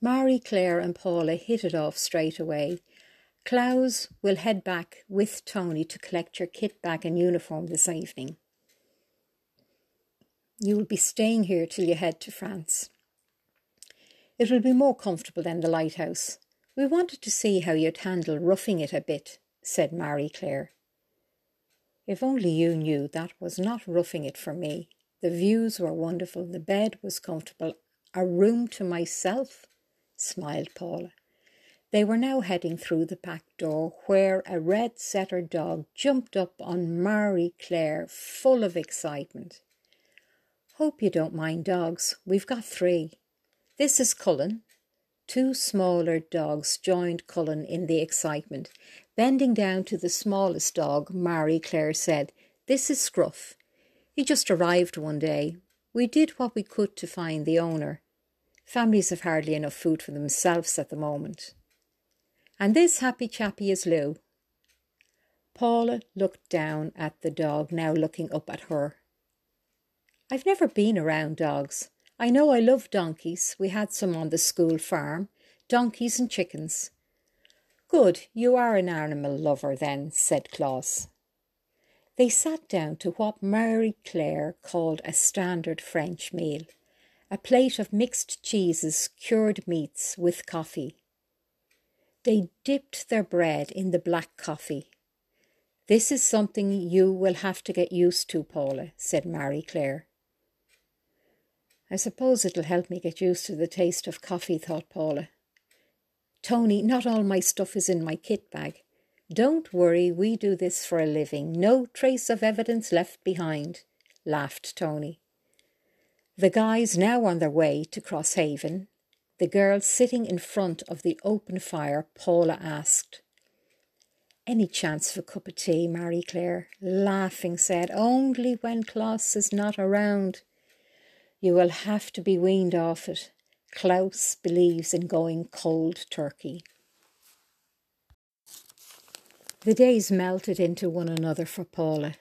Marie Claire and Paula hit it off straight away. Klaus will head back with Tony to collect your kit bag and uniform this evening. You will be staying here till you head to France. It will be more comfortable than the lighthouse. We wanted to see how you'd handle roughing it a bit, said Marie Claire. If only you knew that was not roughing it for me. The views were wonderful, the bed was comfortable, a room to myself, smiled Paula. They were now heading through the back door where a red setter dog jumped up on Marie Claire, full of excitement. Hope you don't mind dogs. We've got three. This is Cullen. Two smaller dogs joined Cullen in the excitement. Bending down to the smallest dog, Marie Claire said, This is Scruff. He just arrived one day. We did what we could to find the owner. Families have hardly enough food for themselves at the moment. And this happy chappy is Lou. Paula looked down at the dog, now looking up at her. I've never been around dogs. I know I love donkeys. We had some on the school farm. Donkeys and chickens. Good, you are an animal lover then, said Klaus. They sat down to what Marie Claire called a standard French meal a plate of mixed cheeses, cured meats, with coffee. They dipped their bread in the black coffee. This is something you will have to get used to, Paula, said Marie Claire. I suppose it'll help me get used to the taste of coffee, thought Paula. Tony, not all my stuff is in my kit bag. Don't worry, we do this for a living. No trace of evidence left behind, laughed Tony. The guys now on their way to Crosshaven. The girl sitting in front of the open fire, Paula asked. Any chance of a cup of tea, Marie Claire, laughing, said, Only when Klaus is not around. You will have to be weaned off it. Klaus believes in going cold turkey. The days melted into one another for Paula.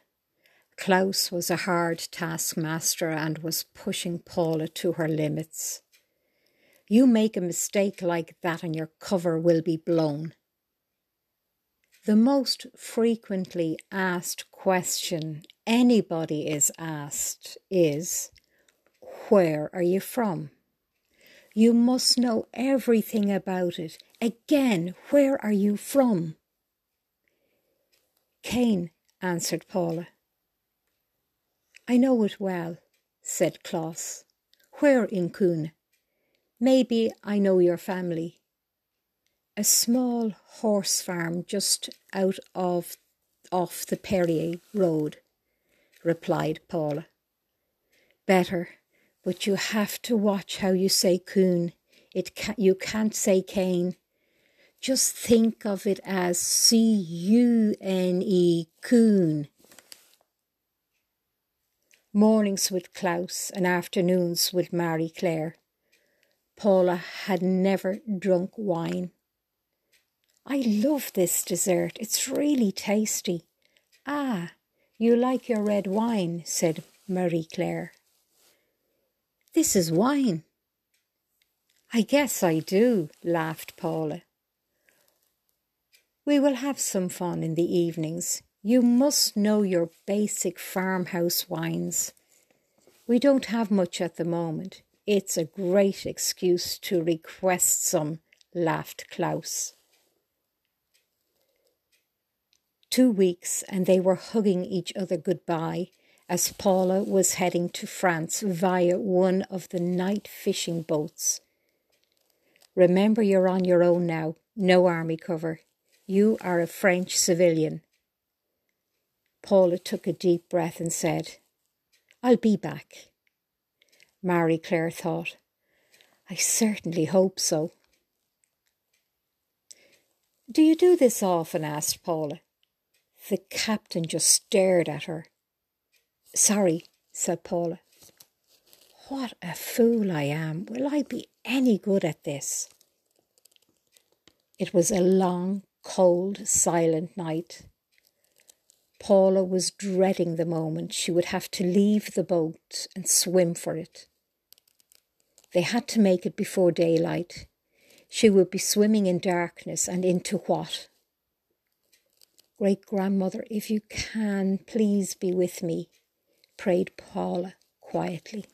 Klaus was a hard taskmaster and was pushing Paula to her limits. You make a mistake like that and your cover will be blown. The most frequently asked question anybody is asked is, Where are you from? You must know everything about it. Again, where are you from? Caen, answered Paula. I know it well, said Klaus. Where in Caen? Maybe I know your family. A small horse farm just out of off the Perrier road, replied Paula. Better, but you have to watch how you say coon. It can, you can't say cane. Just think of it as C U N E, coon. Mornings with Klaus and afternoons with Marie Claire. Paula had never drunk wine. I love this dessert. It's really tasty. Ah, you like your red wine, said Marie Claire. This is wine. I guess I do, laughed Paula. We will have some fun in the evenings. You must know your basic farmhouse wines. We don't have much at the moment. It's a great excuse to request some, laughed Klaus. Two weeks, and they were hugging each other goodbye as Paula was heading to France via one of the night fishing boats. Remember, you're on your own now, no army cover. You are a French civilian. Paula took a deep breath and said, I'll be back. Marie Claire thought, I certainly hope so. Do you do this often? asked Paula. The captain just stared at her. Sorry, said Paula. What a fool I am. Will I be any good at this? It was a long, cold, silent night. Paula was dreading the moment she would have to leave the boat and swim for it. They had to make it before daylight. She would be swimming in darkness and into what? Great grandmother, if you can, please be with me, prayed Paula quietly.